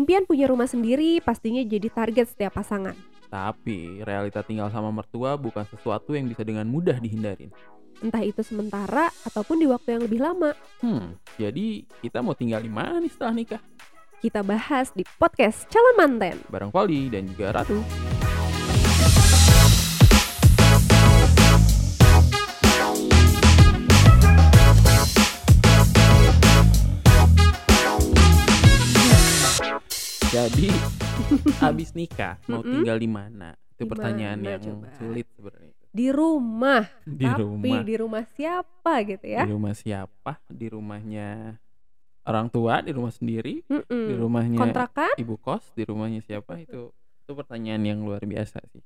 Impian punya rumah sendiri pastinya jadi target setiap pasangan. Tapi realita tinggal sama mertua bukan sesuatu yang bisa dengan mudah dihindarin. Entah itu sementara ataupun di waktu yang lebih lama. Hmm, jadi kita mau tinggal di mana nih setelah nikah? Kita bahas di podcast Calon Manten. Bareng Poli dan juga Ratu. Jadi habis nikah mau Mm-mm. tinggal di mana? Itu pertanyaan yang coba? sulit sebenarnya. Di rumah. Di Tapi rumah. di rumah siapa gitu ya? Di rumah siapa? Di rumahnya orang tua, di rumah sendiri, Mm-mm. di rumahnya Kontrakan? ibu kos, di rumahnya siapa itu itu pertanyaan yang luar biasa sih.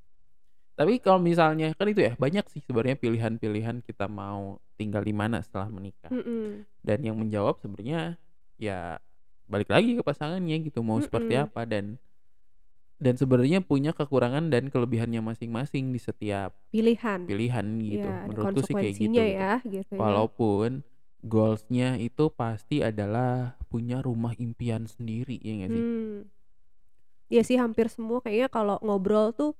Tapi kalau misalnya kan itu ya banyak sih sebenarnya pilihan-pilihan kita mau tinggal di mana setelah menikah. Mm-mm. Dan yang menjawab sebenarnya ya balik lagi ke pasangannya gitu mau seperti Mm-mm. apa dan dan sebenarnya punya kekurangan dan kelebihannya masing-masing di setiap Pilihan. pilihan gitu. Ya, Menurutku sih kayak gitu. gitu. ya gitu ya. Walaupun goalsnya itu pasti adalah punya rumah impian sendiri ya nggak sih? Hmm. Ya sih hampir semua kayaknya kalau ngobrol tuh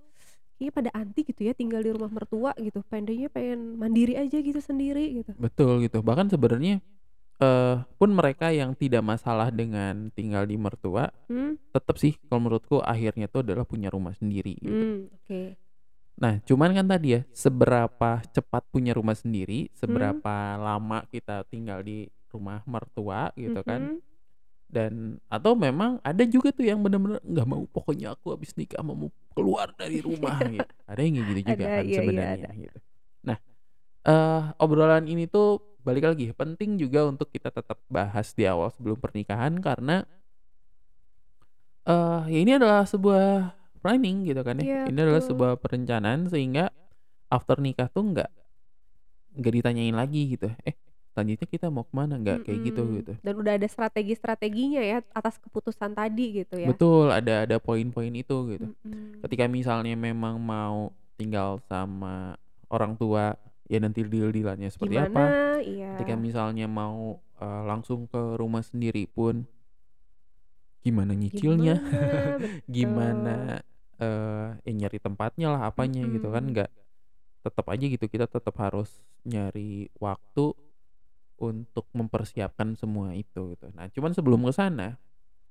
kayaknya pada anti gitu ya tinggal di rumah mertua gitu. Pengennya pengen mandiri aja gitu sendiri gitu. Betul gitu. Bahkan sebenarnya eh pun mereka yang tidak masalah dengan tinggal di mertua, Hmm? tetap sih kalau menurutku akhirnya itu adalah punya rumah sendiri gitu. Hmm, oke. Nah, cuman kan tadi ya, seberapa cepat punya rumah sendiri, Hmm. seberapa lama kita tinggal di rumah mertua gitu kan. Mhm. Dan atau memang ada juga tuh yang bener-bener nggak mau pokoknya aku habis nikah mau keluar dari rumah gitu. Ada yang gitu juga Ada, kan iya, iya, sebenarnya ada. gitu. Nah, eh obrolan ini tuh balik lagi penting juga untuk kita tetap bahas di awal sebelum pernikahan karena eh ya ini adalah sebuah planning gitu kan ya. Iya, ini adalah sebuah perencanaan sehingga after nikah tuh nggak nggak ditanyain lagi gitu. Eh, selanjutnya kita mau ke mana nggak kayak gitu gitu. Dan udah ada strategi-strateginya ya atas keputusan tadi gitu ya. Betul, ada ada poin-poin itu gitu. Mm-mm. Ketika misalnya memang mau tinggal sama orang tua, ya nanti deal-dealannya seperti Gimana? apa. Iya. Ketika misalnya mau eh, langsung ke rumah sendiri pun gimana nyicilnya, Gimana? gimana eh ya nyari tempatnya lah apanya gitu kan nggak tetap aja gitu kita tetap harus nyari waktu untuk mempersiapkan semua itu gitu. Nah, cuman sebelum ke sana,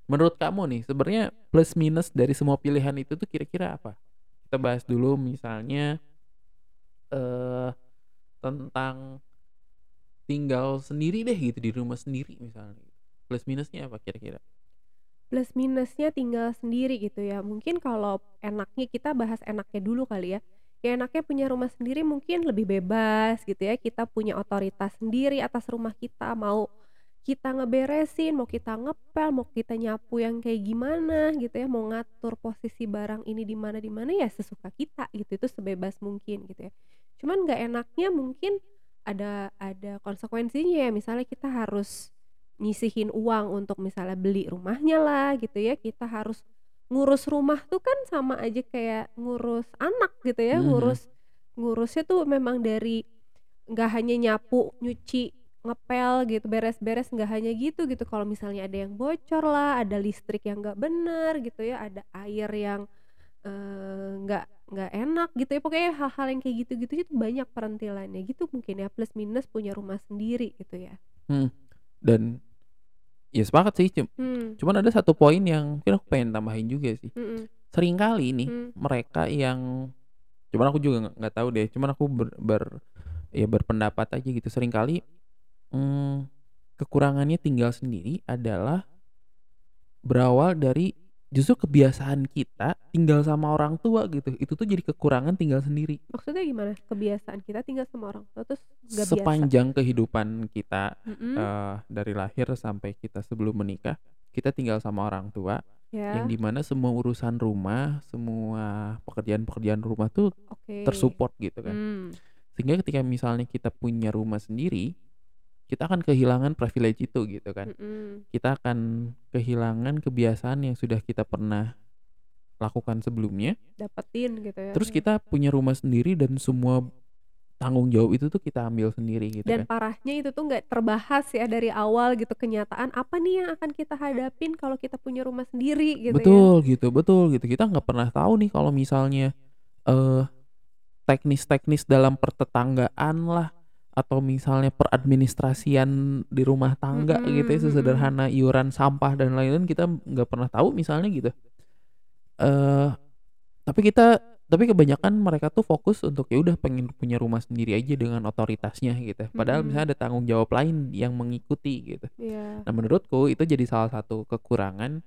menurut kamu nih sebenarnya plus minus dari semua pilihan itu tuh kira-kira apa? Kita bahas dulu misalnya eh tentang tinggal sendiri deh gitu di rumah sendiri misalnya. Plus minusnya apa kira-kira? plus minusnya tinggal sendiri gitu ya mungkin kalau enaknya kita bahas enaknya dulu kali ya ya enaknya punya rumah sendiri mungkin lebih bebas gitu ya kita punya otoritas sendiri atas rumah kita mau kita ngeberesin mau kita ngepel mau kita nyapu yang kayak gimana gitu ya mau ngatur posisi barang ini di mana di mana ya sesuka kita gitu itu sebebas mungkin gitu ya cuman nggak enaknya mungkin ada ada konsekuensinya ya misalnya kita harus nyisihin uang untuk misalnya beli rumahnya lah gitu ya kita harus ngurus rumah tuh kan sama aja kayak ngurus anak gitu ya Mhm. ngurus ngurusnya tuh memang dari nggak hanya nyapu nyuci ngepel gitu beres-beres nggak hanya gitu gitu kalau misalnya ada yang bocor lah ada listrik yang nggak benar gitu ya ada air yang eh, nggak nggak enak gitu ya pokoknya hal-hal yang kayak gitu-gitu itu banyak perintilannya gitu mungkin ya plus minus punya rumah sendiri gitu ya Dan ya sepakat sih, cum- hmm. cuman ada satu poin yang mungkin aku pengen tambahin juga sih. mm-mm. Sering kali nih Hmm. mereka yang cuman aku juga nggak nggak tahu deh, cuman aku ber, ber- ya berpendapat aja gitu. Sering kali hmm, kekurangannya tinggal sendiri adalah berawal dari justru kebiasaan kita tinggal sama orang tua gitu. Itu tuh jadi kekurangan tinggal sendiri. maksudnya gimana kebiasaan kita tinggal sama orang tua terus biasa Sepanjang kehidupan kita Mm-mm. eh, dari lahir sampai kita sebelum menikah, kita tinggal sama orang tua ya yang di mana semua urusan rumah, semua pekerjaan-pekerjaan rumah tuh oke tersupport gitu kan. Hmm. Sehingga ketika misalnya kita punya rumah sendiri, kita akan kehilangan privilege itu gitu kan. Mm-mm. Kita akan kehilangan kebiasaan yang sudah kita pernah lakukan sebelumnya. dapetin gitu ya Terus kita punya rumah sendiri dan semua tanggung jawab itu tuh kita ambil sendiri gitu Dan kan. parahnya itu tuh nggak terbahas ya dari awal gitu kenyataan apa nih yang akan kita hadapin kalau kita punya rumah sendiri gitu ya. Betul gitu, betul gitu. Kita nggak pernah tahu nih kalau misalnya eh teknis-teknis dalam pertetanggaan lah atau misalnya peradministrasian di rumah tangga Mhm, gitu ya sesederhana iuran sampah dan lain-lain kita nggak pernah tahu misalnya gitu. eh tapi kita tapi kebanyakan mereka tuh fokus untuk ya udah pengen punya rumah sendiri aja dengan otoritasnya gitu. Padahal Mhm. misalnya ada tanggung jawab lain yang mengikuti gitu. Iya. Nah menurutku itu jadi salah satu kekurangan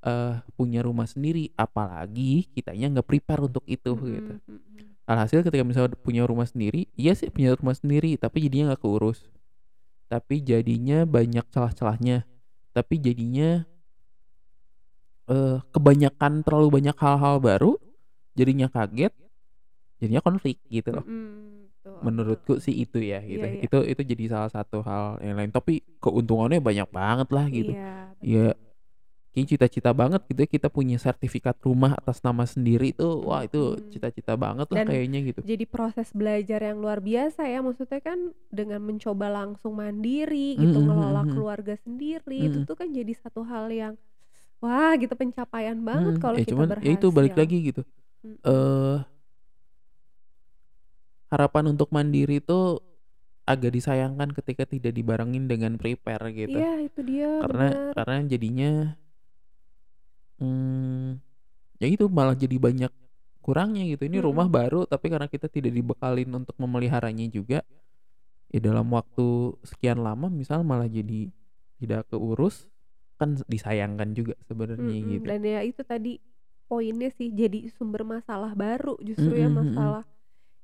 eh punya rumah sendiri, apalagi kitanya nggak prepare untuk itu gitu. Mhm, mhm. Alhasil ketika misalnya punya rumah sendiri, iya sih punya rumah sendiri, tapi jadinya nggak keurus. Tapi jadinya banyak celah-celahnya. Tapi jadinya eh kebanyakan terlalu banyak hal-hal baru, jadinya kaget, jadinya konflik gitu loh. Betul, Menurutku sih itu ya gitu. Iya, iya. Itu itu jadi salah satu hal yang lain. Tapi keuntungannya banyak banget lah gitu. Iya, Ya Kayaknya cita-cita banget gitu ya kita punya sertifikat rumah atas nama sendiri tuh wah itu cita-cita banget lah Dan kayaknya gitu. jadi proses belajar yang luar biasa ya maksudnya kan dengan mencoba langsung mandiri gitu Mhm, ngelola mhm. keluarga sendiri itu Mhm. tuh kan jadi satu hal yang wah gitu pencapaian banget Mhm, kalau ya kita cuman ya itu balik berhasil. lagi gitu. Mhm. Eh harapan untuk mandiri itu agak disayangkan ketika tidak dibarengin dengan prepare gitu. Iya itu dia Karena benar. karena jadinya hmm, ya itu malah jadi banyak kurangnya gitu. Ini rumah Mhm. baru tapi karena kita tidak dibekalin untuk memeliharanya juga ya dalam waktu sekian lama misal malah jadi tidak keurus kan disayangkan juga sebenarnya Mhm, gitu. dan ya itu tadi poinnya sih jadi sumber masalah baru justru ya Mhm, mhm. masalah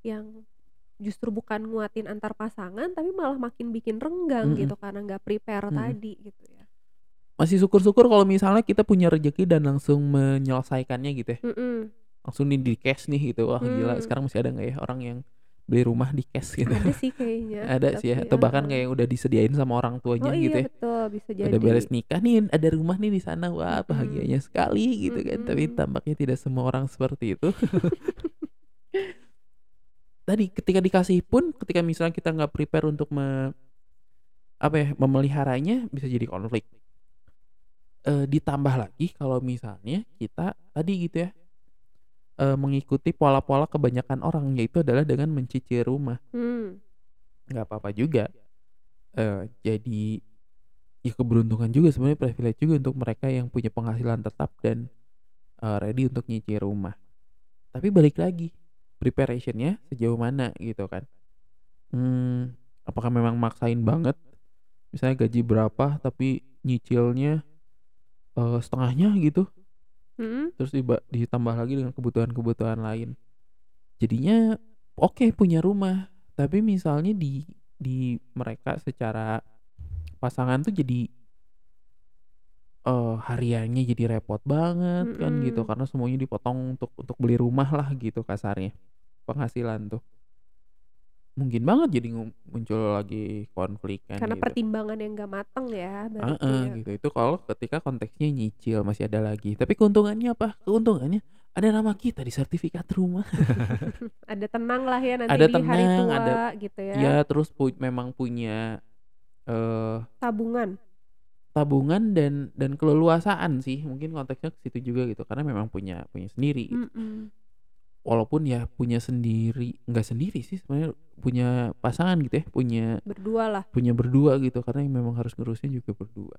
yang justru bukan nguatin antar pasangan tapi malah makin bikin renggang Mhm. gitu karena nggak prepare Mhm. tadi gitu ya. Masih syukur-syukur kalau misalnya kita punya rezeki dan langsung menyelesaikannya gitu ya. Mhm. Langsung nih di cash nih gitu. Wah gila Hmm. sekarang masih ada nggak ya orang yang beli rumah di cash gitu. Ada sih kayaknya Ada sih ya atau bahkan heeh. kayak yang udah disediain sama orang tuanya Oh gitu iya ya. betul bisa jadi. beres nikah nih ada rumah nih di sana. Wah bahagianya sekali gitu kan. Tapi tampaknya tidak semua orang seperti itu. Tadi ketika dikasih pun ketika misalnya kita nggak prepare untuk me apa ya, memeliharanya bisa jadi konflik. Eee, ditambah lagi kalau misalnya kita tadi gitu ya, eee, mengikuti pola-pola kebanyakan orang yaitu adalah dengan mencicil rumah. Hmm. Nggak apa-apa juga. Eee, jadi ya keberuntungan juga sebenarnya privilege juga untuk mereka yang punya penghasilan tetap dan, eee, ready untuk nyicil rumah. Tapi balik lagi, preparation-nya sejauh mana gitu kan. Mmm, apakah memang maksain banget, misalnya gaji berapa tapi nyicilnya, eee, setengahnya gitu, Mhm. terus diba ditambah lagi dengan kebutuhan-kebutuhan lain. Jadinya oke punya rumah, tapi misalnya di di mereka secara pasangan tuh jadi eee, hariannya jadi repot banget kan gitu karena semuanya dipotong untuk untuk beli rumah lah gitu kasarnya, penghasilan tuh. Mungkin banget jadi muncul lagi konflik kan Karena gitu. pertimbangan yang nggak mateng ya Heeh, ya. gitu. Itu kalau ketika konteksnya nyicil masih ada lagi. Tapi keuntungannya apa? Keuntungannya ada nama kita di sertifikat rumah. Ada tenang lah ya nanti Ada di hari tenang, tua ada gitu ya. ya terus pu memang punya, eee Tabungan. tabungan dan dan keleluasaan sih, mungkin konteksnya ke situ juga gitu, karena memang punya punya sendiri gitu. Mhm. Walaupun ya punya sendiri nggak sendiri sih sebenarnya, punya pasangan gitu ya, punya Berdua lah. punya berdua gitu, karena yang memang harus ngurusnya juga berdua.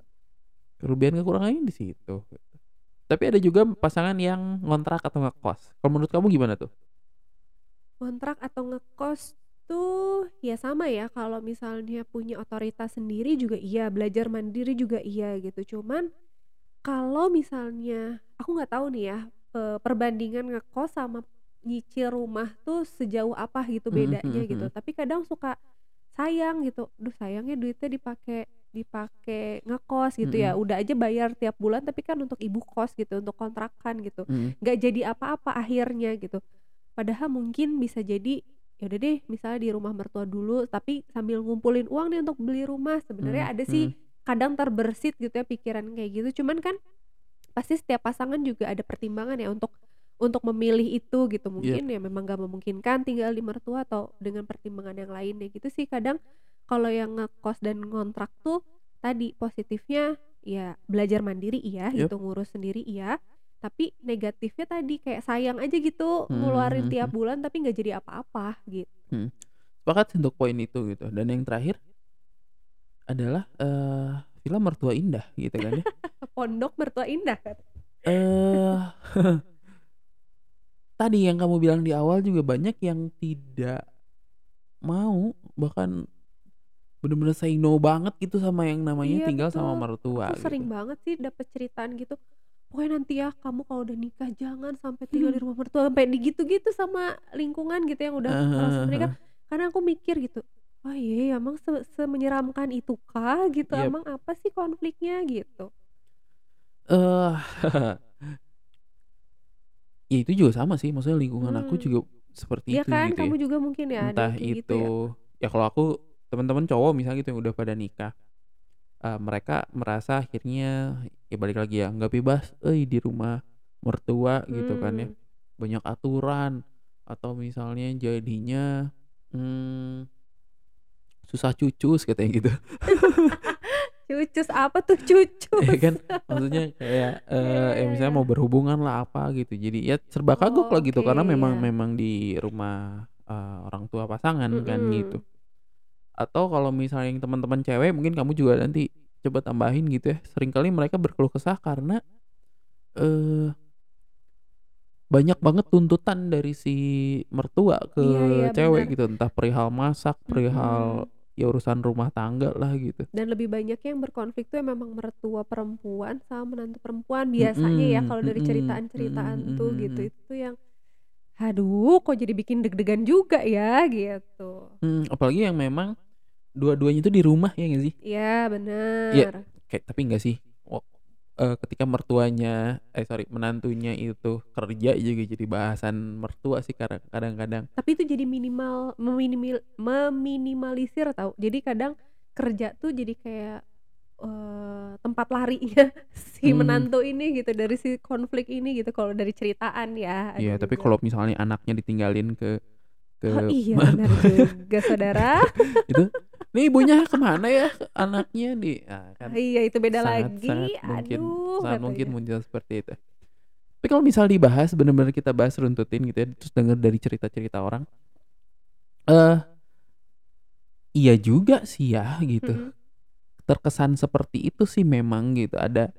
Kelebihan kekurangannya di situ, gitu. Tapi ada juga pasangan yang ngontrak atau ngekos. Kalau menurut kamu gimana tuh? Kontrak atau ngekos tuh ya sama ya kalau misalnya punya otoritas sendiri juga iya, belajar mandiri juga iya gitu. Cuman kalau misalnya aku nggak tahu nih ya, eee, perbandingan ngekos sama nyicil rumah tuh sejauh apa gitu Mhm bedanya mhm gitu. mhm. Tapi kadang suka sayang gitu, "Duh sayangnya duitnya dipakai dipakai ngekos," gitu ya. Mhm. Udah aja bayar tiap bulan tapi kan untuk ibu kos gitu, untuk kontrakan gitu. Mhm. Nggak jadi apa-apa akhirnya gitu. Padahal mungkin bisa jadi, ya udah deh misalnya di rumah mertua dulu tapi sambil ngumpulin uang nih untuk beli rumah. Sebenarnya Mmm, ada sih kadang terbersit gitu ya pikiran kayak gitu. Cuman kan pasti setiap pasangan juga ada pertimbangan ya untuk untuk memilih itu gitu. Iya. Mungkin ya memang nggak memungkinkan tinggal di mertua atau dengan pertimbangan yang lainnya gitu sih. Kadang kalau yang ngekos dan ngontrak tuh tadi positifnya ya belajar mandiri iya Yap. gitu, ngurus sendiri iya, tapi negatifnya tadi kayak sayang aja gitu Mhm ngeluarin mhm tiap mhm. bulan tapi nggak jadi apa-apa gitu. Mhm. Sepakat untuk poin itu gitu. Dan yang terakhir adalah, eee, film Mertua Indah gitu kan ya. Pondok Mertua Indah kan? Eee, tadi yang kamu bilang di awal juga banyak yang tidak mau, bahkan bener-bener say no banget gitu sama yang namanya Iya tinggal sama betul. mertua Aku sering gitu. banget sih dapet ceritaan gitu, "Pokoknya nanti ya kamu kalau udah nikah jangan sampai tinggal di rumah mertua." Sampai digitu-gitu sama lingkungan gitu yang udah menikah. heeh. Kadang aku mikir gitu, "Oh iya ya emang se semenyeramkan itukah gitu? Yap. Emang apa sih konfliknya?" Gitu. Eee, ya itu juga sama sih, maksudnya lingkungan aku Mmm. juga seperti Iya itu kan? gitu ya. Kamu juga mungkin ya ada Entah kayak gitu itu ya? ya kalau aku teman-teman cowok misalnya gitu yang udah pada nikah, eee, mereka merasa akhirnya ya balik lagi ya, nggak bebas euy di rumah mertua gitu kan ya. Mmm. Banyak aturan atau misalnya jadinya, mmm, susah cucus katanya gitu. Cucus apa tuh cucus? Ya kan, maksudnya kayak, Iya eee, ya iya misalnya iya. mau berhubungan lah apa gitu. Jadi ya serba kagok Oh lah gitu oke, karena memang iya. memang di rumah, eee, orang tua pasangan kan gitu. Atau kalau misalnya yang teman-teman cewek mungkin kamu juga nanti coba tambahin gitu ya, sering kali mereka berkeluh kesah karena, eee banyak banget tuntutan dari si mertua ke Iya iya bener. cewek gitu, entah perihal masak, perihal Mhm. Ya urusan rumah tangga lah gitu. Dan lebih banyak yang berkonflik tuh memang mertua perempuan sama menantu perempuan biasanya ya Mhm kalau dari ceritaan-ceritaan mhm tuh gitu. Itu yang, aduh kok jadi bikin deg-degan juga ya gitu. Mmm, apalagi yang memang dua-duanya itu di rumah ya nggak sih? Iya Iya, bener. kayak tapi enggak sih, eee, ketika mertuanya eh sorry menantunya itu kerja juga jadi bahasan mertua sih kadang kadang-kadang. Tapi itu jadi minimal meminimil meminimalisir tahu. Jadi kadang kerja tuh jadi kayak, eee, tempat larinya si Mmm. menantu ini gitu dari si konflik ini gitu kalau dari ceritaan ya Iya, tapi juga. kalau misalnya anaknya ditinggalin ke ke Oh iya benar juga saudara. itu, "Nih ibunya ke mana ya anaknya di" ah kan Iya itu beda sangat sangat lagi, mungkin aduh sangat mungkin muncul seperti itu. Tapi kalau misal dibahas bener-bener kita bahas runtutin gitu ya, terus denger dari cerita-cerita orang, eee iya juga sih ya gitu. Mhm. Terkesan seperti itu sih memang gitu, ada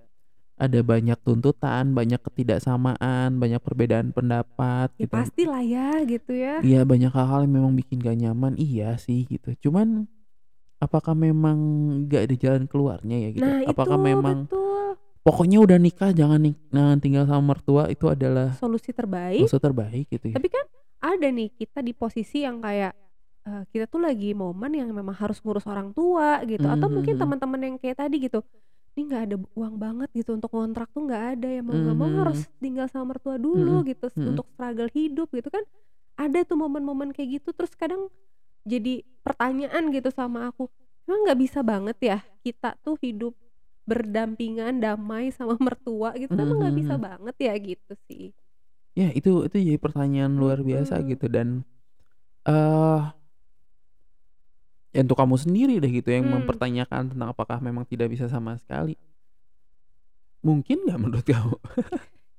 ada banyak tuntutan, banyak ketidaksamaan, banyak perbedaan pendapat Ya gitu. pastilah ya gitu ya. Iya banyak hal-hal yang memang bikin gak nyaman, iya sih gitu. Cuman apakah memang gak ada jalan keluarnya ya gitu? Nah itu, Apakah memang betul. pokoknya udah nikah jangan nik jangan tinggal sama mertua itu adalah Solusi terbaik. solusi terbaik gitu ya? Tapi kan ada nih kita di posisi yang kayak, eee, kita tuh lagi momen yang memang harus ngurus orang tua gitu Mmm, atau mhm mungkin mhm. teman-teman yang kayak tadi gitu, ini nggak ada uang banget gitu untuk ngontrak tuh nggak ada ya mau Mmm, nggak mau mhm harus mhm. tinggal sama mertua dulu gitu mhm. untuk struggle hidup gitu kan. Ada tuh momen-momen kayak gitu terus kadang jadi pertanyaan gitu sama aku, emang nggak bisa banget ya kita tuh hidup berdampingan, damai sama mertua gitu Mmm, emang nggak bisa mhm. banget ya gitu sih. Ya itu itu jadi pertanyaan luar biasa Mhm. gitu dan, eee ya untuk kamu sendiri deh gitu yang Mmm. mempertanyakan tentang apakah memang tidak bisa sama sekali. Mungkin nggak menurut kamu?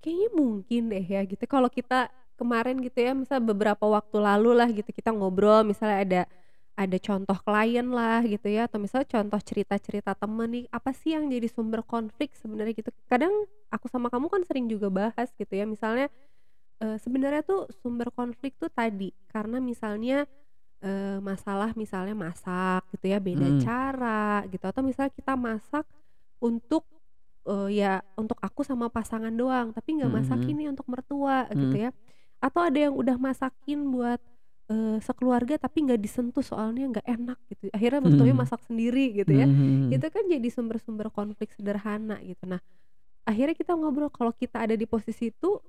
Kayaknya mungkin deh ya gitu kalau kita kemarin gitu ya misal beberapa waktu lalu lah gitu kita ngobrol misalnya ada ada contoh klien lah gitu ya atau misalnya contoh cerita-cerita temen nih apa sih yang jadi sumber konflik sebenarnya gitu. Kadang aku sama kamu kan sering juga bahas gitu ya misalnya, eee, sebenarnya tuh sumber konflik tuh tadi karena misalnya, eee, masalah misalnya masak gitu ya beda Mhm. cara gitu atau misalnya kita masak untuk, eee, ya untuk aku sama pasangan doang tapi nggak masakin mhm. nih untuk mertua gitu Mhm. ya. Atau ada yang udah masakin buat, eee, sekeluarga tapi nggak disentuh soalnya nggak enak gitu akhirnya mertuanya Mhm. masak sendiri gitu ya. Mhm. Itu kan jadi sumber-sumber konflik sederhana gitu. Nah akhirnya kita ngobrol kalau kita ada di posisi itu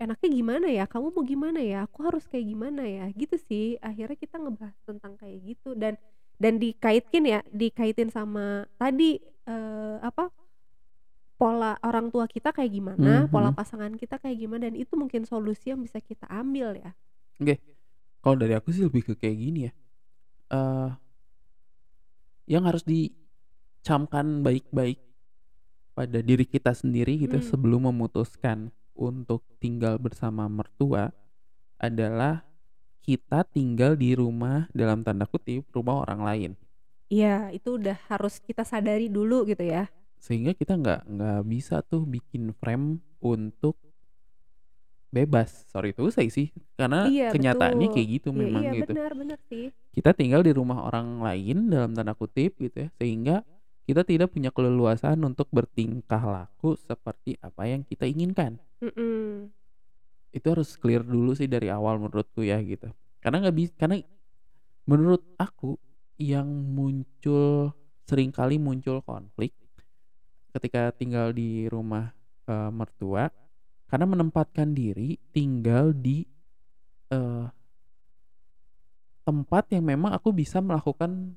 enaknya gimana ya? Kamu mau gimana ya? Aku harus kayak gimana ya? Gitu sih akhirnya kita ngebahas tentang kayak gitu dan dan dikaitkin ya dikaitin sama tadi, eee, apa pola orang tua kita kayak gimana, Mhm pola pasangan kita kayak gimana dan itu mungkin solusi yang bisa kita ambil ya. Oke, kalau dari aku sih lebih ke kayak gini ya, eee yang harus dicamkan baik-baik pada diri kita sendiri gitu Mmm. sebelum memutuskan untuk tinggal bersama mertua adalah kita tinggal di rumah dalam tanda kutip, "rumah orang lain". Iya, itu udah harus kita sadari dulu gitu ya. Sehingga kita nggak nggak bisa tuh bikin frame untuk bebas, sorry to say sih, karena Iya, kenyataannya betul. kayak gitu Iya memang iya, gitu. benar benar sih. Kita tinggal di rumah orang lain dalam tanda kutip gitu ya, sehingga kita tidak punya keleluasaan untuk bertingkah laku seperti apa yang kita inginkan. Mhm. Itu harus clear dulu sih dari awal menurutku ya gitu. Karena nggak bis karena menurut aku yang muncul sering kali muncul konflik ketika tinggal di rumah, eee, mertua karena menempatkan diri tinggal di, eee tempat yang memang aku bisa melakukan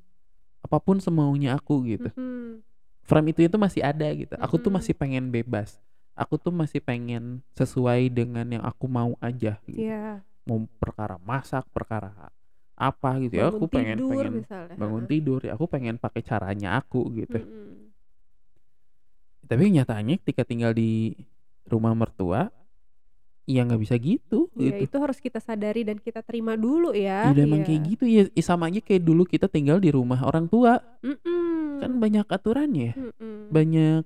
apa pun semaunya aku gitu. Mhm. Frame itu itu masih ada gitu. Aku tuh Mhm. masih pengen bebas. Aku tuh masih pengen sesuai dengan yang aku mau aja gitu. Iya. Mau perkara masak, perkara apa gitu ya, Bangun aku pengen tidur pengen misalnya, bangun tidur, ya aku pengen pakai caranya aku gitu. Mhm. Tapi kenyataannya ketika tinggal di rumah mertua, ya nggak bisa gitu, Iya, gitu. itu harus kita sadari dan kita terima dulu Ya ya. udah emang kayak Iya. gitu ya, ya sama aja kayak dulu kita tinggal di rumah orang tua. Kan Mhm. banyak aturannya, Mhm. banyak,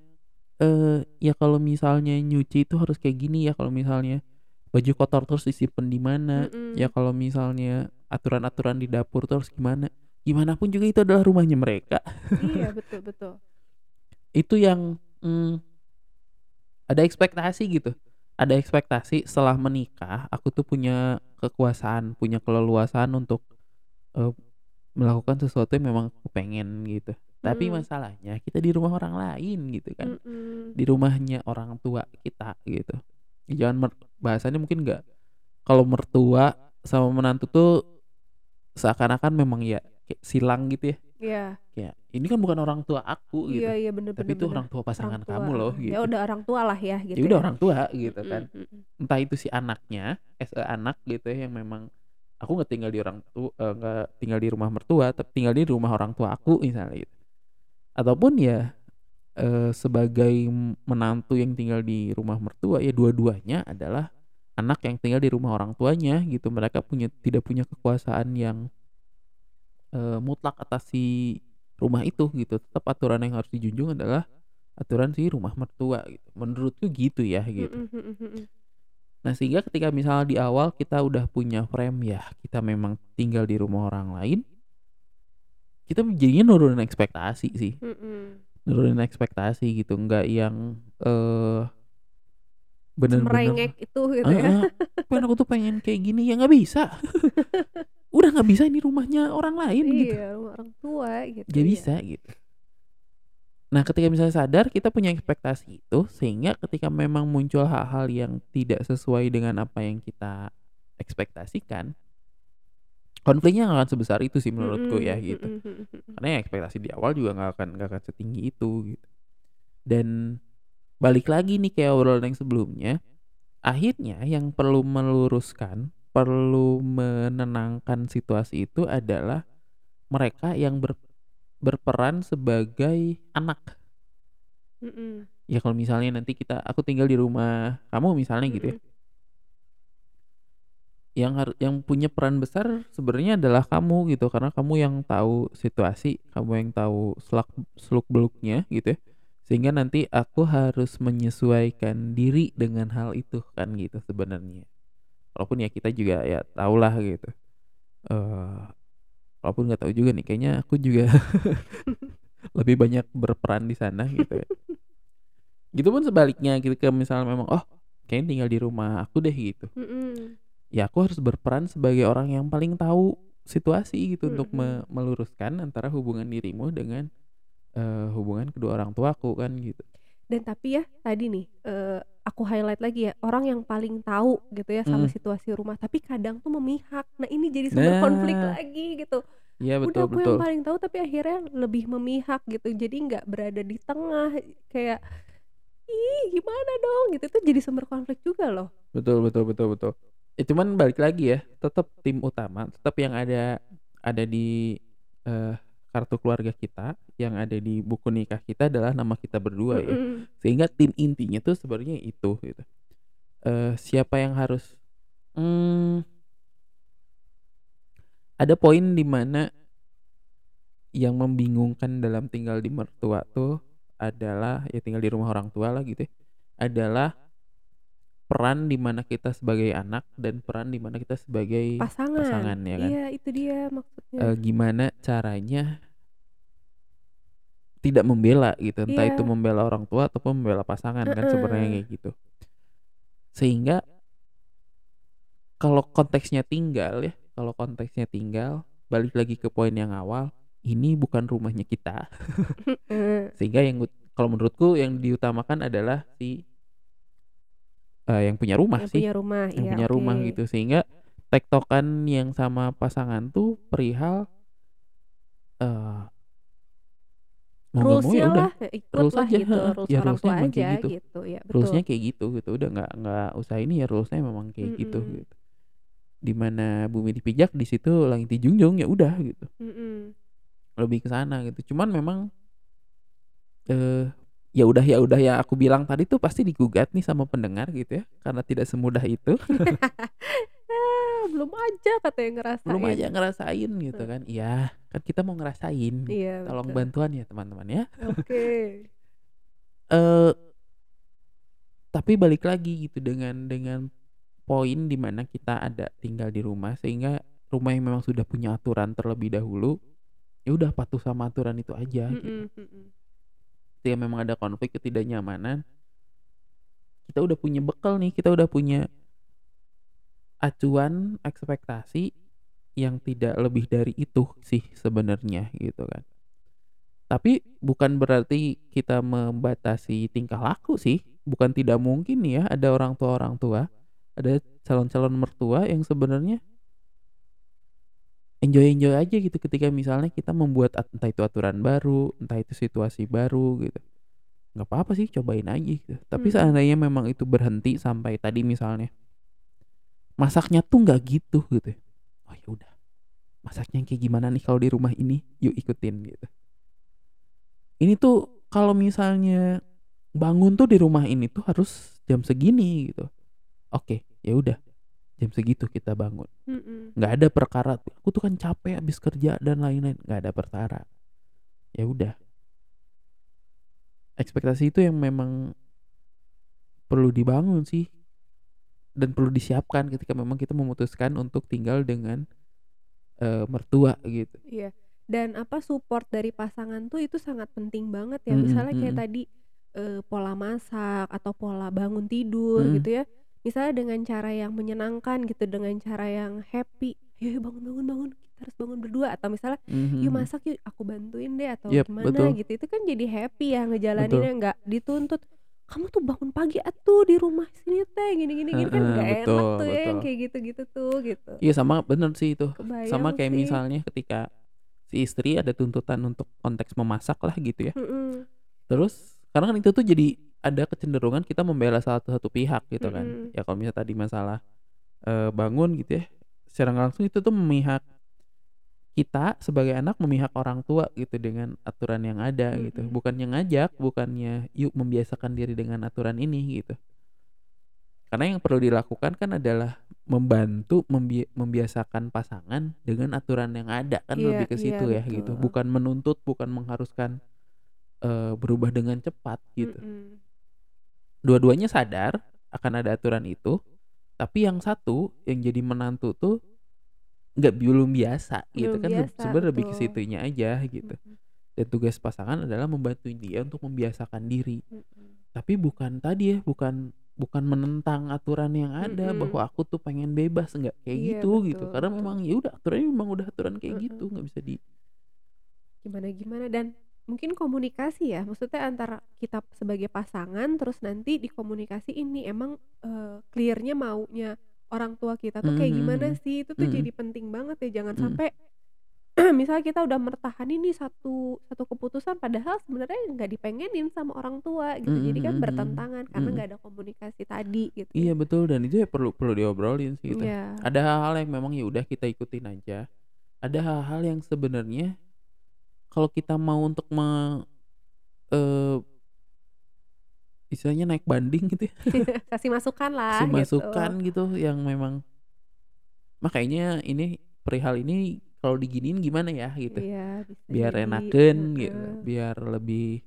eee, ya kalau misalnya nyuci itu harus kayak gini ya, kalau misalnya baju kotor terus disimpen di mana, ya kalau misalnya aturan-aturan di dapur tuh harus gimana. Gimana pun juga itu adalah rumahnya mereka. Iya, betul betul. Itu yang, mmm, ada ekspektasi gitu. Ada ekspektasi setelah menikah, aku tuh punya kekuasaan, punya keleluasaan untuk, eee, melakukan sesuatu yang memang aku pengen gitu. Tapi Mhm. masalahnya kita di rumah orang lain gitu kan, Mhm. di rumahnya orang tua kita gitu. Ya jangan mer bahasannya mungkin nggak kalau mertua sama menantu tuh seakan-akan memang ya kayak silang gitu ya. Iya. Kayak ini kan bukan orang tua aku gitu, Iya iya, bener tapi bener itu bener. orang tua pasangan Orang tua, kamu loh ya gitu. udah orang tua lah ya Ya gitu udah ya. orang tua gitu kan. Entah itu si anaknya, as a anak gitu ya yang memang aku nggak tinggal di orang tu eee, nggak tinggal di rumah mertua, tapi tinggal di rumah orang tua aku misalnya gitu. Ataupun ya, eee, sebagai menantu yang tinggal di rumah mertua, ya dua-duanya adalah anak yang tinggal di rumah orang tuanya gitu. Mereka punya tidak punya kekuasaan yang, eee, mutlak atas si rumah itu gitu. Tetap aturan yang harus dijunjung adalah aturan si rumah mertua gitu. Menurutku gitu ya gitu. Nah sehingga ketika misalnya di awal kita udah punya frame ya kita memang tinggal di rumah orang lain kita jadinya nurunin ekspektasi sih. Nurunin ekspektasi gitu, nggak yang, eee, bener-bener itu gitu ya. heeh, "Pengen aku tuh pengen kayak gini." Ya nggak bisa. Udah nggak bisa ini rumahnya orang lain gitu. Iya, rumah orang tua gitu Nggak ya. bisa gitu. Nah ketika misalnya sadar kita punya ekspektasi itu, sehingga ketika memang muncul hal-hal yang tidak sesuai dengan apa yang kita ekspektasikan, konfliknya nggak akan sebesar itu sih menurutku ya Mhm gitu. mhm mhm mhm. Karena ya ekspektasi di awal juga nggak akan nggak akan setinggi itu gitu. Dan balik lagi nih kayak obrolan yang sebelumnya, akhirnya yang perlu meluruskan, perlu menenangkan situasi itu adalah mereka yang ber berperan sebagai anak. Mhm. Ya kalau misalnya nanti kita aku tinggal di rumah kamu misalnya gitu ya. Yang haru yang punya peran besar sebenarnya adalah kamu gitu, karena kamu yang tahu situasi, kamu yang tahu selak seluk-beluknya gitu ya. Sehingga nanti aku harus menyesuaikan diri dengan hal itu kan gitu sebenarnya. Walaupun ya kita juga ya tahulah gitu. Eee, walaupun nggak tahu juga nih kayaknya aku juga lebih banyak berperan di sana gitu ya. Gitu pun sebaliknya ketika misalnya memang, oh kayaknya tinggal di rumah aku deh gitu. Mhm. Ya aku harus berperan sebagai orang yang paling tahu situasi gitu untuk me meluruskan antara hubungan dirimu dengan, eee, hubungan kedua orang tuaku kan gitu. Dan tapi ya tadi nih, eee, aku highlight lagi ya, orang yang paling tahu gitu ya sama Mhm. situasi rumah, tapi kadang tuh memihak. Nah ini jadi sumber konflik Nah. lagi gitu. Iya Udah betul aku betul. yang paling tahu tapi akhirnya lebih memihak gitu, jadi nggak berada di tengah, kayak ih gimana dong gitu itu jadi sumber konflik juga loh Betul betul betul betul. Ya cuman balik lagi ya, tetap tim utama, tetap yang ada ada di eh, kartu keluarga kita, yang ada di buku nikah kita adalah nama kita berdua ya. Sehingga tim intinya tuh sebenarnya itu gitu. Eh, siapa yang harus hmm, ada poin di mana yang membingungkan dalam tinggal di mertua tuh adalah ya tinggal di rumah orang tua lah gitu ya, adalah peran di mana kita sebagai anak dan peran di mana kita sebagai pasangan. pasangan ya kan? Iya itu dia maksudnya. Eh, gimana caranya tidak membela gitu entah Iya. itu membela orang tua ataupun membela pasangan kan sebenarnya kayak gitu. Sehingga kalau konteksnya tinggal ya kalau konteksnya tinggal balik lagi ke poin yang awal ini bukan rumahnya kita. Sehingga yang kalau menurutku yang diutamakan adalah si eh, yang punya rumah yang sih. punya rumah yang iya punya rumah oke. gitu. Sehingga tektokan yang sama pasangan tuh perihal eh mau nggak mau ya udah. lah ikut rules lah aja, gitu rules Ya, orang tua aja gitu. gitu ya betul. Rulesnya kayak gitu gitu. Udah nggak nggak usah ini ya rulesnya memang kayak gitu Mm-mm. gitu di mana bumi dipijak di situ langit dijunjung ya udah gitu. Mm-mm. lebih ke sana gitu. Cuman memang eh ya udah ya udah ya aku bilang tadi tuh pasti digugat nih sama pendengar gitu ya karena tidak semudah itu Ah, belum aja katanya ngerasain belum aja ngerasain gitu kan iya kan kita mau ngerasain iya tolong betul. bantuan ya teman-teman ya oke eh tapi balik lagi gitu dengan dengan poin di mana kita ada tinggal di rumah sehingga rumah yang memang sudah punya aturan terlebih dahulu ya udah patuh sama aturan itu aja gitu. Mm-mm, mm-mm. Ketika memang ada konflik ketidaknyamanan kita udah punya bekal nih kita udah punya acuan ekspektasi yang tidak lebih dari itu sih sebenarnya gitu kan. Tapi bukan berarti kita membatasi tingkah laku sih. Bukan tidak mungkin ya ada orang tua orang tua ada calon-calon mertua yang sebenarnya enjoy enjoy aja gitu ketika misalnya kita membuat at- entah itu aturan baru entah itu situasi baru gitu. Nggak apa-apa sih cobain aja gitu. Tapi Mm-mm. seandainya memang itu berhenti sampai tadi misalnya masaknya tuh nggak gitu gitu. Oh ya udah. Masaknya kayak gimana nih kalau di rumah ini? Yuk ikutin gitu. Ini tuh kalau misalnya bangun tuh di rumah ini tuh harus jam segini gitu. Oke ya udah jam segitu kita bangun Mm-mm. nggak ada perkara aku tuh kan capek habis kerja dan lain-lain nggak ada perkara ya udah ekspektasi itu yang memang perlu dibangun sih dan perlu disiapkan ketika memang kita memutuskan untuk tinggal dengan eh, mertua gitu Iya. Dan apa support dari pasangan tuh itu sangat penting banget ya. Mm-mm, Misalnya kayak tadi eh, pola masak atau pola bangun tidur Mm-mm. gitu ya. Misalnya dengan cara yang menyenangkan gitu, dengan cara yang happy. Yuk bangun bangun bangun, kita harus bangun berdua atau misalnya yuk Mhm. masak yuk aku bantuin deh atau Yep, gimana betul. gitu. Itu kan jadi happy ya ngejalaninnya nggak dituntut kamu tuh bangun pagi atuh di rumah sini teh gini gini gini kan Heeh, nggak enak betul, tuh ya yang betul. kayak gitu-gitu tuh gitu. Iya sama bener sih itu Kebayang sama kayak sih. misalnya ketika si istri ada tuntutan untuk konteks memasak lah gitu ya Mm-mm. terus karena kan itu tuh jadi ada kecenderungan kita membela salah satu pihak gitu kan Mm-mm. ya kalau misalnya tadi masalah eh, bangun gitu ya secara langsung itu tuh memihak kita sebagai anak memihak orang tua gitu dengan aturan yang ada gitu Mm-mm. bukannya ngajak bukannya yuk membiasakan diri dengan aturan ini gitu karena yang perlu dilakukan kan adalah membantu membi- membiasakan pasangan dengan aturan yang ada kan Iya, lebih ke iya, situ ya gitu betul. bukan menuntut bukan mengharuskan eh, berubah dengan cepat gitu Mm-mm. dua-duanya sadar akan ada aturan itu tapi yang satu yang jadi menantu tuh nggak belum biasa gitu Belum kan Leb- biasa, sebenarnya lebih ke situnya aja gitu Mm-mm. dan tugas pasangan adalah membantu dia untuk membiasakan diri Mm-mm. tapi bukan tadi ya bukan bukan menentang aturan yang ada Mm-mm. bahwa aku tuh pengen bebas nggak kayak Iya, gitu gitu betul, karena betul. memang ya udah aturannya memang udah aturan kayak gitu Mm-mm. nggak bisa di gimana gimana dan mungkin komunikasi ya maksudnya antara kita sebagai pasangan terus nanti di komunikasi ini emang eh, clearnya maunya orang tua kita tuh kayak Mhm, gimana mhm. sih itu tuh jadi penting banget ya jangan sampai misalnya kita udah mertahanin nih satu satu keputusan padahal sebenarnya nggak dipengenin sama orang tua gitu. Jadi kan bertentangan karena nggak ada komunikasi tadi gitu Iya ya. betul dan itu ya perlu perlu diobrolin sih gitu. Iya. Ada hal-hal yang memang ya udah kita ikutin aja. Ada hal-hal yang sebenarnya kalau kita mau untuk me eee istilahnya naik banding gitu ya. Kasih masukan lah Kasih gitu. masukan gitu yang memang "Mah kayaknya ini perihal ini kalau diginiin gimana ya?" gitu. Iya, bisa Biar jadi, enakeun gitu, heeh. biar lebih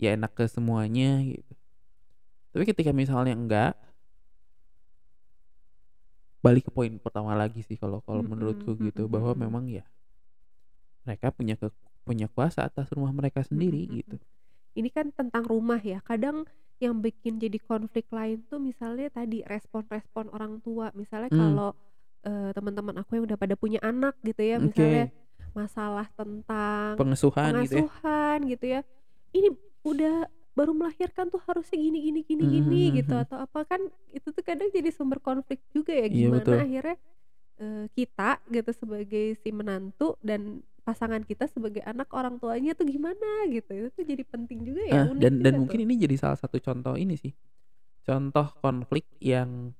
ya enak ke semuanya gitu. Tapi ketika misalnya enggak balik ke poin pertama lagi sih kalau kalau menurutku Mhm gitu mhm bahwa memang ya mereka punya ke punya kuasa atas rumah mereka sendiri Mhm gitu. Ini kan tentang rumah ya. Kadang yang bikin jadi konflik lain tuh misalnya tadi respon-respon orang tua. Misalnya Mmm. kalau, eee, teman-teman aku yang udah pada punya anak gitu ya, misalnya Oke. masalah tentang Pengasuhan gitu ya. gitu ya. Ini udah baru melahirkan tuh harusnya gini gini gini Mhm gini mhm gitu mhm. atau apa kan itu tuh kadang jadi sumber konflik juga ya Iya gimana betul. akhirnya, eee, kita gitu sebagai si menantu dan pasangan kita sebagai anak orang tuanya tuh gimana gitu. Itu tuh jadi penting juga ya, Ah, unik dan dan juga mungkin tuh. ini jadi salah satu contoh ini sih, contoh konflik yang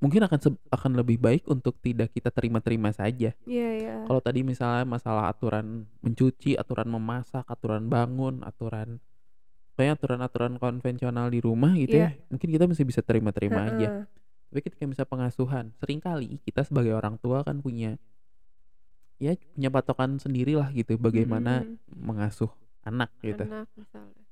mungkin akan akan lebih baik untuk tidak kita terima-terima saja. Iya iya. Kalau tadi misalnya masalah aturan mencuci, aturan memasak, aturan bangun, aturan pokoknya aturan-aturan konvensional di rumah gitu Iya. ya, mungkin kita masih bisa terima-terima aja. Heeh. Tapi ketika misal pengasuhan, sering kali kita sebagai orang tua kan punya ya punya patokan sendirilah gitu bagaimana Mhm. mengasuh anak gitu. Anak misalnya.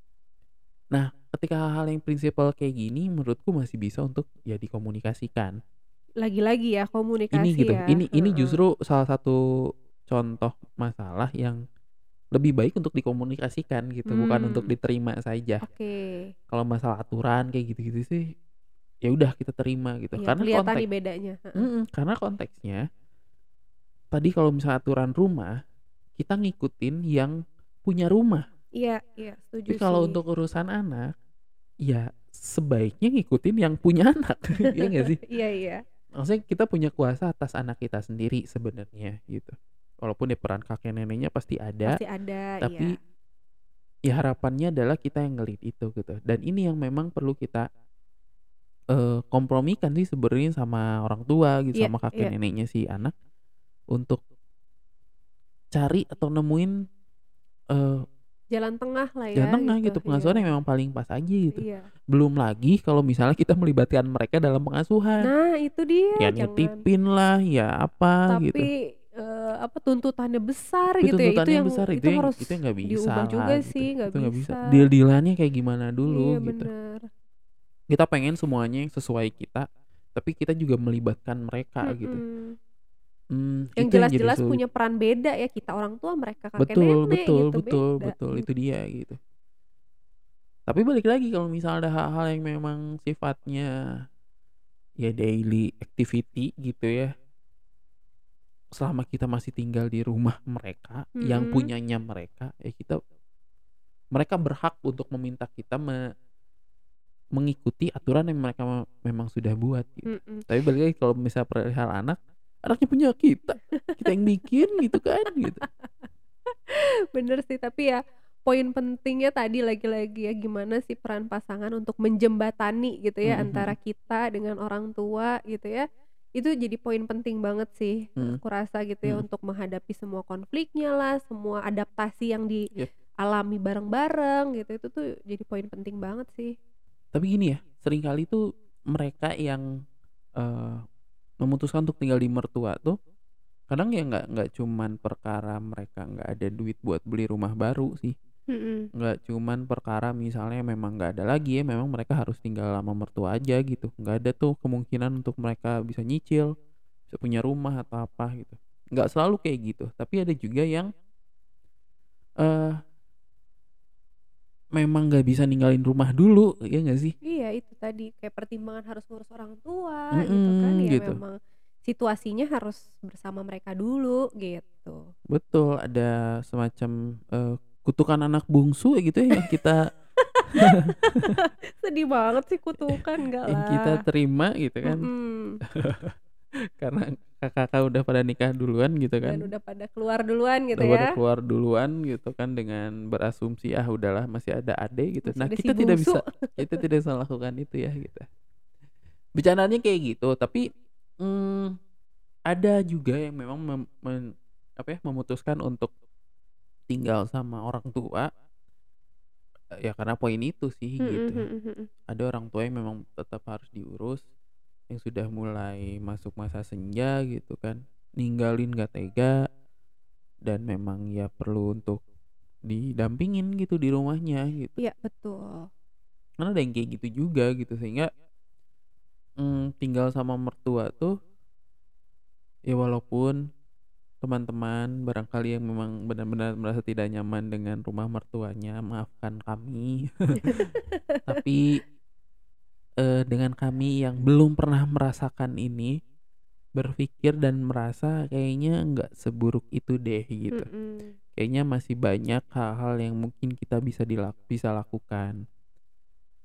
Nah, ketika hal-hal yang prinsipal kayak gini menurutku masih bisa untuk ya dikomunikasikan. Lagi-lagi ya Ini komunikasi gitu, ya. ini ini justru salah satu contoh masalah yang lebih baik untuk dikomunikasikan gitu, bukan untuk diterima saja. Oke. Kalau masalah aturan kayak gitu-gitu sih, ya udah kita terima gitu. Iya, Karena konteks bedanya, heeh. mhm, karena konteksnya tadi kalau misalnya aturan rumah, kita ngikutin yang punya rumah. Iya iya, Tapi setuju kalau sih. untuk urusan anak, ya sebaiknya ngikutin yang punya anak, iya nggak sih? Iya iya. Maksudnya kita punya kuasa atas anak kita sendiri sebenarnya gitu. Walaupun ya peran kakek neneknya pasti ada, Pasti ada, tapi iya. ya harapannya adalah kita yang nge-lead itu gitu. Dan ini yang memang perlu kita eee, kompromikan sih sebenarnya sama orang tua gitu, Iya sama kakek iya. neneknya si anak untuk cari atau nemuin eee Jalan tengah lah ya jalan tengah gitu, gitu, pengasuhan iya. yang memang paling pas aja gitu. Iya. Belum lagi kalau misalnya kita melibatkan mereka dalam pengasuhan. Nah, itu dia, Ya jangan nitipin lah, ya apa gitu. tapi, eee, apa, tuntutannya besar Tapi gitu ya, itu tuntutannya yang besar itu itu yang harus itu nggak bisa diubah lah juga gitu, sih, nggak bisa. bisa. Deal-dealannya kayak gimana dulu Iya, gitu. bener. Kita pengen semuanya yang sesuai kita, tapi kita juga melibatkan mereka gitu. Mhm. Mmm, Yang itu yang jelas-jelas punya peran beda ya, kita orang tua, mereka kakek Betul nenek betul gitu, betul beda. betul, itu dia gitu. Tapi balik lagi kalau misalnya ada hal-hal yang memang sifatnya ya daily activity gitu ya. Selama kita masih tinggal di rumah mereka, yang Mhm. punyanya mereka, ya kita mereka berhak untuk meminta kita me mengikuti aturan yang mereka me memang sudah buat gitu. Mhm. Tapi balik lagi kalau misalnya perihal anak, anaknya punya kita, kita yang bikin gitu kan gitu. Bener sih, tapi ya poin pentingnya tadi lagi-lagi ya, gimana sih peran pasangan untuk menjembatani gitu ya, Mhm antara mhm. kita dengan orang tua gitu ya. Itu jadi poin penting banget sih, Mhm. aku rasa gitu ya, Mhm. untuk menghadapi semua konfliknya lah, semua adaptasi yang Iya. dialami bareng-bareng gitu, itu tuh jadi poin penting banget sih. Tapi gini ya, sering kali tuh mereka yang, eee, memutuskan untuk tinggal di mertua tuh, kadang ya nggak nggak cuman perkara mereka nggak ada duit buat beli rumah baru sih. Nggak cuman perkara misalnya memang nggak ada lagi ya, memang mereka harus tinggal sama mertua aja gitu. Nggak ada tuh kemungkinan untuk mereka bisa nyicil, bisa punya rumah atau apa gitu. Nggak selalu kayak gitu, tapi ada juga yang eee memang nggak bisa ninggalin rumah dulu, iya nggak sih? Iya, itu tadi, kayak pertimbangan harus ngurus orang tua gitu kan, ya gitu. memang situasinya harus bersama mereka dulu gitu. Betul, ada semacam, eee, kutukan anak bungsu gitu ya yang kita Sedih banget sih kutukan, enggak yang kita lah. terima gitu kan. Mhm. Karena kakak-kakak udah pada nikah duluan gitu kan. Dan udah pada keluar duluan gitu Udah pada ya. keluar duluan gitu kan dengan berasumsi ah udahlah masih ada adik gitu. Masih Nah, si kita tidak bungsu. bisa kita tidak bisa lakukan itu ya gitu. Bercandanya kayak gitu, tapi mm, ada juga yang memang mem- men- apa ya memutuskan untuk tinggal sama orang tua ya karena poin itu sih Mm, gitu. mm, mm, mm. Ada orang tua yang memang tetap harus diurus yang sudah mulai masuk masa senja gitu kan. Ninggalin gak tega dan memang ya perlu untuk didampingin gitu di rumahnya gitu. Iya, betul. Karena ada yang kayak gitu juga gitu sehingga mm, tinggal sama mertua tuh ya walaupun teman-teman barangkali yang memang benar-benar merasa tidak nyaman dengan rumah mertuanya maafkan kami tapi eh, dengan kami yang belum pernah merasakan ini berpikir dan merasa kayaknya nggak seburuk itu deh gitu. Mm-mm. kayaknya masih banyak hal-hal yang mungkin kita bisa dilak bisa lakukan.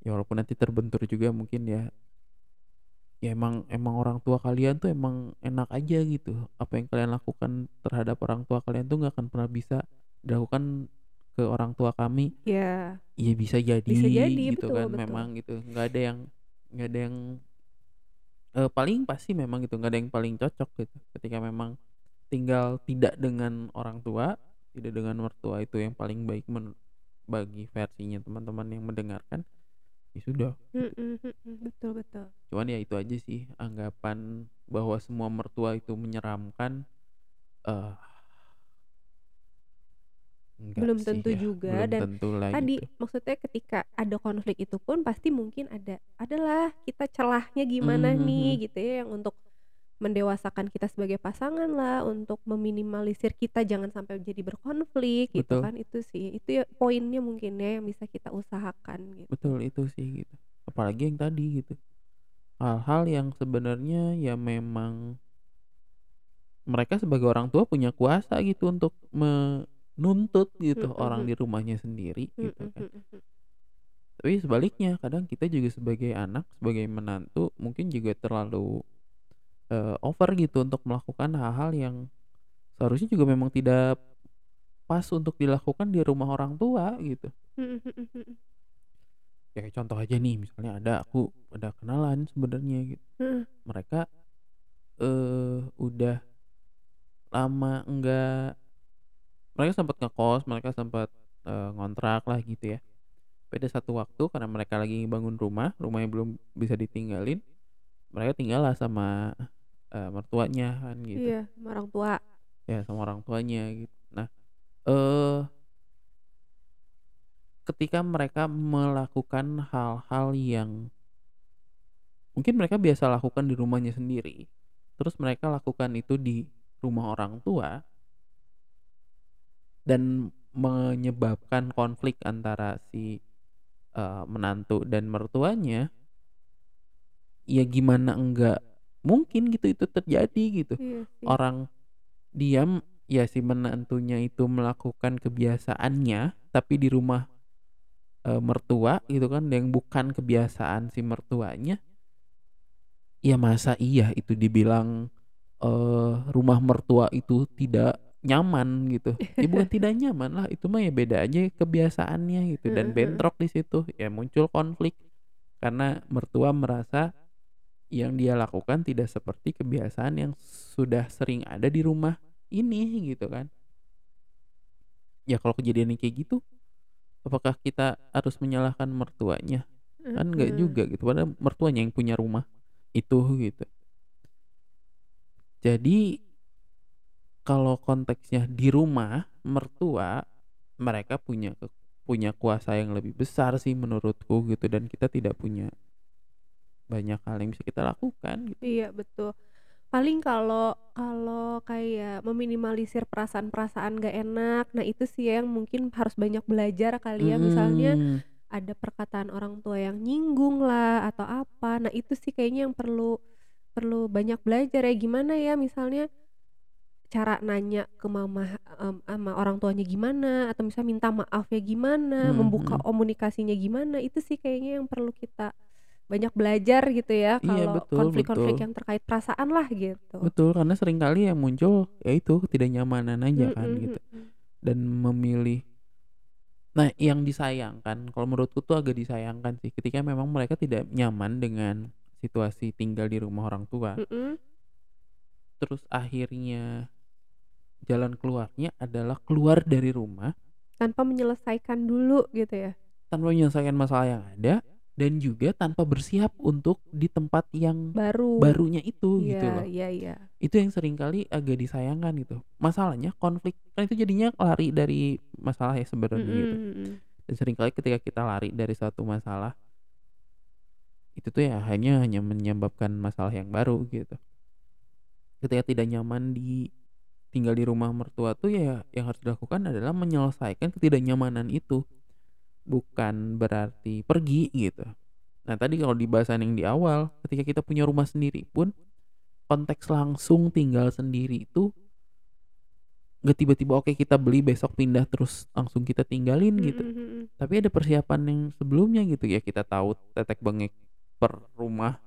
Ya walaupun nanti terbentur juga mungkin ya. Ya emang emang orang tua kalian tuh emang enak aja gitu. Apa yang kalian lakukan terhadap orang tua kalian tuh nggak akan pernah bisa dilakukan ke orang tua kami. Ya, Iya bisa jadi, Bisa jadi, gitu betul, kan betul. memang gitu. Nggak ada yang nggak ada yang eh, paling pasti memang gitu nggak ada yang paling cocok gitu ketika memang tinggal tidak dengan orang tua tidak dengan mertua itu yang paling baik men- bagi versinya teman-teman yang mendengarkan ya sudah betul betul. cuman ya itu aja sih anggapan bahwa semua mertua itu menyeramkan eh enggak Belum tentu ya, juga, belum dan tentu lah Tadi gitu. maksudnya ketika ada konflik itu pun pasti mungkin ada adalah kita celahnya gimana Mhm, nih mhm. gitu ya yang untuk mendewasakan kita sebagai pasangan lah untuk meminimalisir kita jangan sampai jadi berkonflik gitu Betul. kan itu sih itu ya poinnya mungkin ya yang bisa kita usahakan gitu. Betul itu sih gitu. Apalagi yang tadi gitu. Hal-hal yang sebenarnya ya memang mereka sebagai orang tua punya kuasa gitu untuk menuntut gitu Mm, orang di rumahnya sendiri Mm, gitu kan. Tapi sebaliknya kadang kita juga sebagai anak, sebagai menantu mungkin juga terlalu eh, over gitu untuk melakukan hal-hal yang seharusnya juga memang tidak pas untuk dilakukan di rumah orang tua gitu. Ya contoh aja nih misalnya ada aku ada kenalan sebenarnya gitu. Mereka eh udah lama enggak mereka sempat ngekos mereka sempat eh, ngontrak lah gitu ya. Pada satu waktu karena mereka lagi bangun rumah rumahnya belum bisa ditinggalin mereka tinggal lah sama eh, mertuanya kan gitu. Iya, sama orang tua. ya sama orang tuanya gitu. Nah eh ketika mereka melakukan hal-hal yang mungkin mereka biasa lakukan di rumahnya sendiri terus mereka lakukan itu di rumah orang tua dan menyebabkan konflik antara si eh, menantu dan mertuanya ya gimana enggak mungkin gitu itu terjadi gitu. Iya orang diam ya si menantunya itu melakukan kebiasaannya tapi di rumah eh, mertua gitu kan yang bukan kebiasaan si mertuanya ya masa iya itu dibilang eh rumah mertua itu tidak nyaman gitu. Ya bukan tidak nyaman lah itu mah ya beda aja kebiasaannya gitu dan bentrok di situ. Ya muncul konflik karena mertua merasa yang dia lakukan tidak seperti kebiasaan yang sudah sering ada di rumah ini gitu kan. Ya kalau kejadian kayak gitu apakah kita harus menyalahkan mertuanya? Kan nggak Heeh. juga gitu padahal mertuanya yang punya rumah itu gitu. Jadi kalau konteksnya di rumah mertua mereka punya punya kuasa yang lebih besar sih menurutku gitu dan kita tidak punya banyak hal yang bisa kita lakukan gitu. Iya betul. Paling kalau kalau kayak meminimalisir perasaan-perasaan gak enak, nah itu sih yang mungkin harus banyak belajar kali ya. Misalnya Mm, ada perkataan orang tua yang nyinggung lah atau apa. Nah itu sih kayaknya yang perlu perlu banyak belajar ya. Gimana ya misalnya cara nanya ke mama em, sama orang tuanya gimana atau misalnya minta maafnya gimana, mm, membuka mm. komunikasinya gimana. Itu sih kayaknya yang perlu kita banyak belajar gitu ya Iya, kalau konflik-konflik betul. yang terkait perasaan lah gitu. Betul, karena sering kali yang muncul ya itu ketidaknyamanan aja kan Mhm gitu. mhm. Dan memilih Nah, yang disayangkan kalau menurutku tuh agak disayangkan sih ketika memang mereka tidak nyaman dengan situasi tinggal di rumah orang tua. Mhm. Terus akhirnya jalan keluarnya adalah keluar dari rumah Tanpa menyelesaikan dulu gitu ya? tanpa menyelesaikan masalah yang ada dan juga tanpa bersiap untuk di tempat yang Baru. barunya itu gitu Iya loh. iya iya. Itu yang sering kali agak disayangkan gitu. Masalahnya konflik kan itu jadinya lari dari masalah ya sebenarnya Mhm gitu. mhm. Dan sering kali ketika kita lari dari suatu masalah itu tuh ya hanya hanya menyebabkan masalah yang baru gitu. Ketika tidak nyaman di tinggal di rumah mertua tuh ya yang harus dilakukan adalah menyelesaikan ketidaknyamanan itu. Bukan berarti pergi gitu. Nah, tadi kalau di bahasan yang di awal, ketika kita punya rumah sendiri pun konteks langsung tinggal sendiri itu gak tiba-tiba oke kita beli besok pindah terus langsung kita tinggalin gitu Mhm mhm. tapi ada persiapan yang sebelumnya gitu ya kita tahu tetek bengek per rumah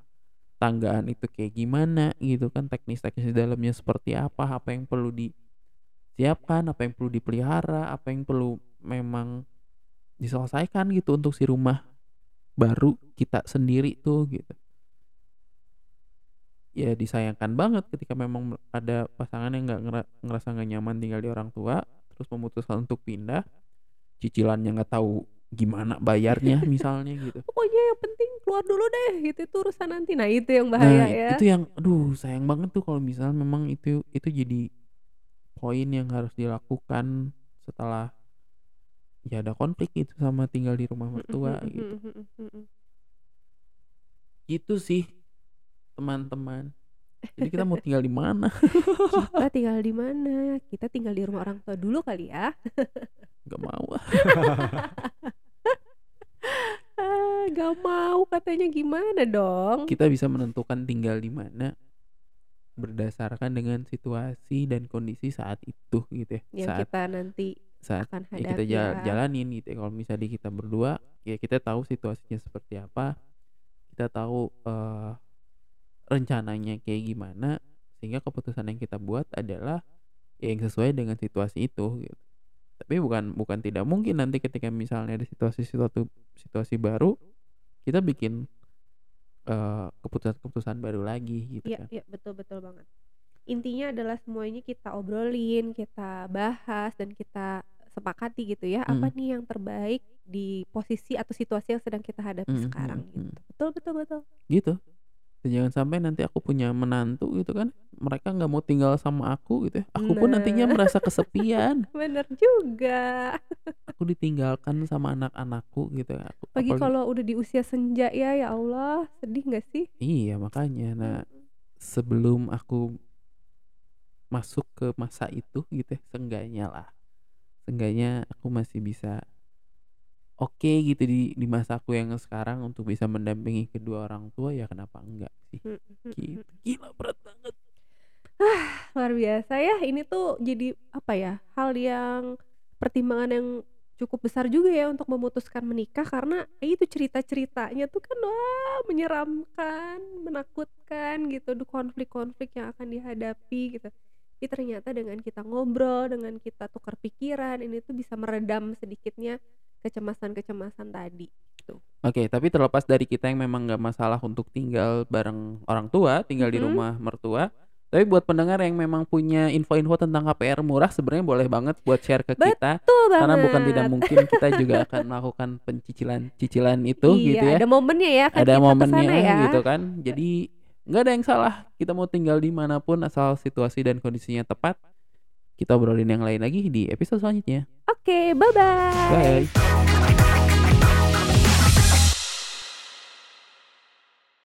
tanggaan itu kayak gimana gitu kan teknis-teknis di dalamnya seperti apa apa yang perlu disiapkan apa yang perlu dipelihara apa yang perlu memang diselesaikan gitu untuk si rumah baru kita sendiri tuh gitu. Ya disayangkan banget ketika memang ada pasangan yang nggak ngera- ngerasa nggak nyaman tinggal di orang tua terus memutuskan untuk pindah cicilannya nggak tahu gimana bayarnya misalnya gitu Pokoknya yang penting keluar dulu deh gitu itu urusan nanti. Nah itu yang nah bahaya ya. itu yang aduh sayang banget tuh kalau misal memang itu itu jadi poin yang harus dilakukan setelah ya ada konflik itu sama tinggal di rumah mertua gitu gitu sih teman-teman jadi kita mau tinggal di mana Kita tinggal di mana? Kita tinggal di rumah orang tua dulu kali ya. nggak mau gak mau katanya gimana dong? kita bisa menentukan tinggal di mana berdasarkan dengan situasi dan kondisi saat itu gitu ya Yang saat kita nanti saat akan ya kita hadapi ya. jalanin gitu ya. kalau misalnya kita berdua ya kita tahu situasinya seperti apa kita tahu eh, rencananya kayak gimana sehingga keputusan yang kita buat adalah ya yang sesuai dengan situasi itu gitu tapi bukan bukan tidak mungkin nanti ketika misalnya ada situasi suatu situasi baru kita bikin eh, keputusan-keputusan baru lagi gitu Iya, kan iya betul betul banget. Intinya adalah semuanya kita obrolin, kita bahas dan kita sepakati gitu ya. Apa Mm. nih yang terbaik di posisi atau situasi yang sedang kita hadapi Mm, mm, sekarang mm, gitu. mm. Betul betul betul. gitu dan jangan sampai nanti aku punya menantu gitu kan mereka nggak mau tinggal sama aku gitu ya aku pun nantinya Nah. merasa kesepian Bener juga. aku ditinggalkan sama anak-anakku gitu ya aku Pagi apalagi- kalau udah di usia senja ya, ya Allah, sedih nggak sih? iya makanya nah sebelum aku masuk ke masa itu gitu ya seenggaknya lah seenggaknya aku masih bisa oke gitu di di masaku yang sekarang untuk bisa mendampingi kedua orang tua ya kenapa enggak sih Mm, mm, mm, gitu gila berat banget Luar biasa ya. Ini tuh jadi apa ya? Hal yang pertimbangan yang cukup besar juga ya untuk memutuskan menikah karena itu cerita-ceritanya tuh kan wah menyeramkan, menakutkan gitu, konflik-konflik yang akan dihadapi gitu. Tapi ternyata dengan kita ngobrol, dengan kita tukar pikiran, ini tuh bisa meredam sedikitnya kecemasan-kecemasan tadi. Gitu. Oke, tapi terlepas dari kita yang memang nggak masalah untuk tinggal bareng orang tua, tinggal di Mhm. rumah mertua, tapi buat pendengar yang memang punya info-info tentang KPR murah, sebenarnya boleh banget buat share ke kita, Betul karena bukan tidak banget. mungkin kita juga akan melakukan pencicilan-cicilan itu iya, gitu ya. ada momennya ya kan Ada kita momennya ya. gitu kan. Jadi nggak ada yang salah. Kita mau tinggal di mana pun asal situasi dan kondisinya tepat. Kita obrolin yang lain lagi di episode selanjutnya. Oke, bye-bye. Bye.